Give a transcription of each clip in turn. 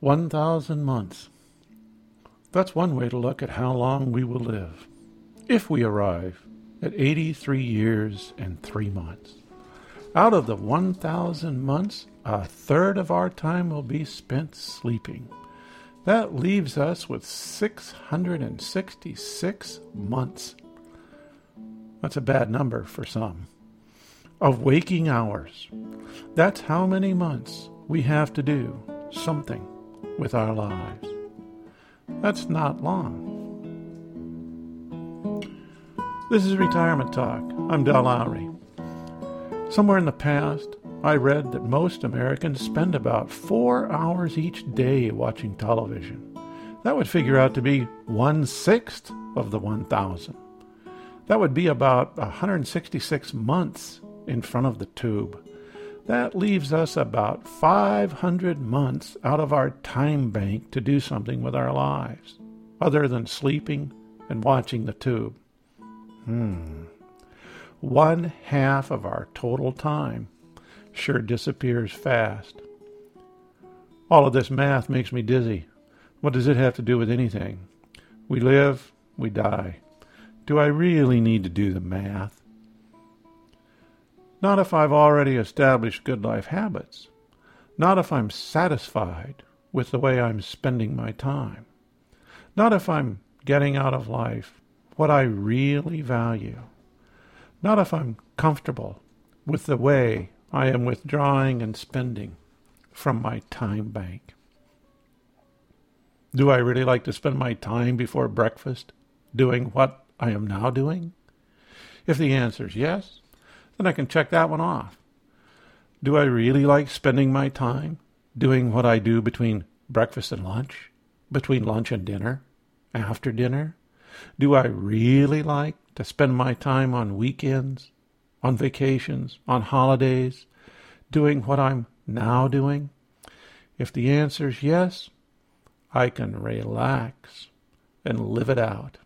1,000 months. That's one way to look at how long we will live. If we arrive at 83 years and 3 months. Out of the 1,000 months, a third of our time will be spent sleeping. That leaves us with 666 months. That's a bad number for some. Of waking hours. That's how many months we have to do something with our lives. That's not long. This is Retirement Talk. I'm Del Lowry. Somewhere in the past, I read that most Americans spend about four hours each day watching television. That would figure out to be one sixth of the 1,000. That would be about 166 months in front of the tube. That leaves us about 500 months out of our time bank to do something with our lives, other than sleeping and watching the tube. Hmm. One half of our total time sure disappears fast. All of this math makes me dizzy. What does it have to do with anything? We live, we die. Do I really need to do the math? Not if I've already established good life habits. Not if I'm satisfied with the way I'm spending my time. Not if I'm getting out of life what I really value. Not if I'm comfortable with the way I am withdrawing and spending from my time bank. Do I really like to spend my time before breakfast doing what I am now doing? If the answer is yes, then I can check that one off. Do I really like spending my time doing what I do between breakfast and lunch, between lunch and dinner, after dinner? Do I really like to spend my time on weekends, on vacations, on holidays, doing what I'm now doing? If the answer is yes, I can relax and live it out.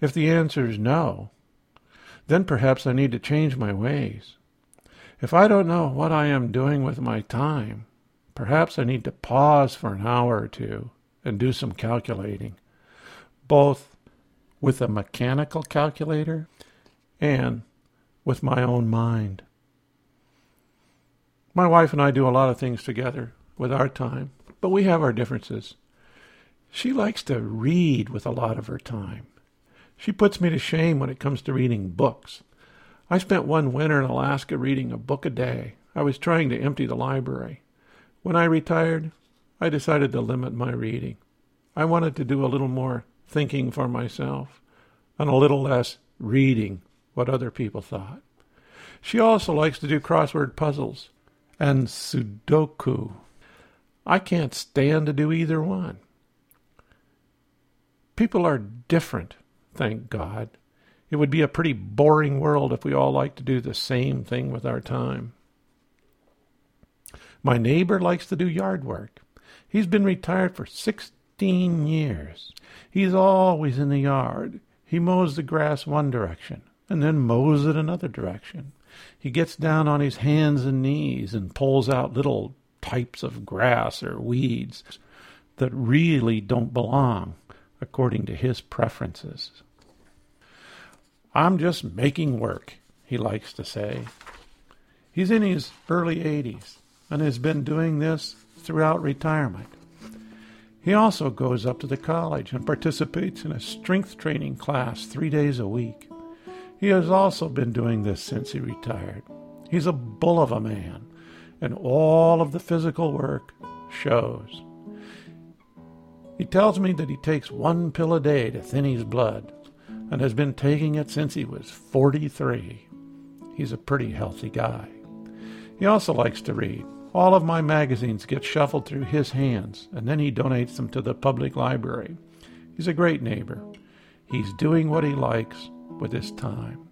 If the answer is no, then perhaps I need to change my ways. If I don't know what I am doing with my time, perhaps I need to pause for an hour or two and do some calculating, both with a mechanical calculator and with my own mind. My wife and I do a lot of things together with our time, but we have our differences. She likes to read with a lot of her time. She puts me to shame when it comes to reading books. I spent one winter in Alaska reading a book a day. I was trying to empty the library. When I retired, I decided to limit my reading. I wanted to do a little more thinking for myself and a little less reading what other people thought. She also likes to do crossword puzzles and Sudoku. I can't stand to do either one. People are different thank God. It would be a pretty boring world if we all liked to do the same thing with our time. My neighbor likes to do yard work. He's been retired for 16 years. He's always in the yard. He mows the grass one direction and then mows it another direction. He gets down on his hands and knees and pulls out little types of grass or weeds that really don't belong according to his preferences. I'm just making work, he likes to say. He's in his early 80s and has been doing this throughout retirement. He also goes up to the college and participates in a strength training class three days a week. He has also been doing this since he retired. He's a bull of a man, and all of the physical work shows. He tells me that he takes one pill a day to thin his blood and has been taking it since he was 43. He's a pretty healthy guy. He also likes to read. All of my magazines get shuffled through his hands, and then he donates them to the public library. He's a great neighbor. He's doing what he likes with his time.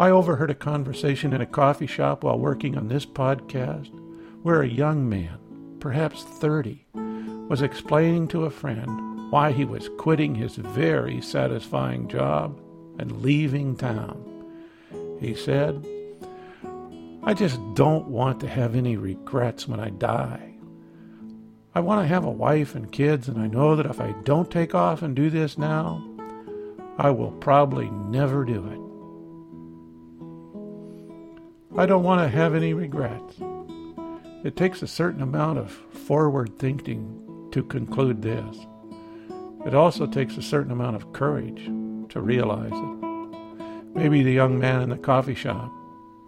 I overheard a conversation in a coffee shop while working on this podcast where a young man, perhaps 30, was explaining to a friend why he was quitting his very satisfying job and leaving town. He said, I just don't want to have any regrets when I die. I want to have a wife and kids, and I know that if I don't take off and do this now, I will probably never do it. I don't want to have any regrets. It takes a certain amount of forward thinking to conclude this. It also takes a certain amount of courage to realize it. Maybe the young man in the coffee shop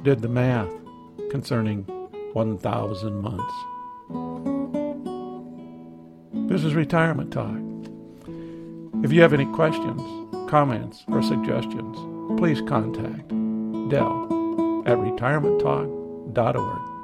did the math concerning 1,000 months. This is Retirement Talk. If you have any questions, comments, or suggestions, please contact Dell at retirementtalk.org.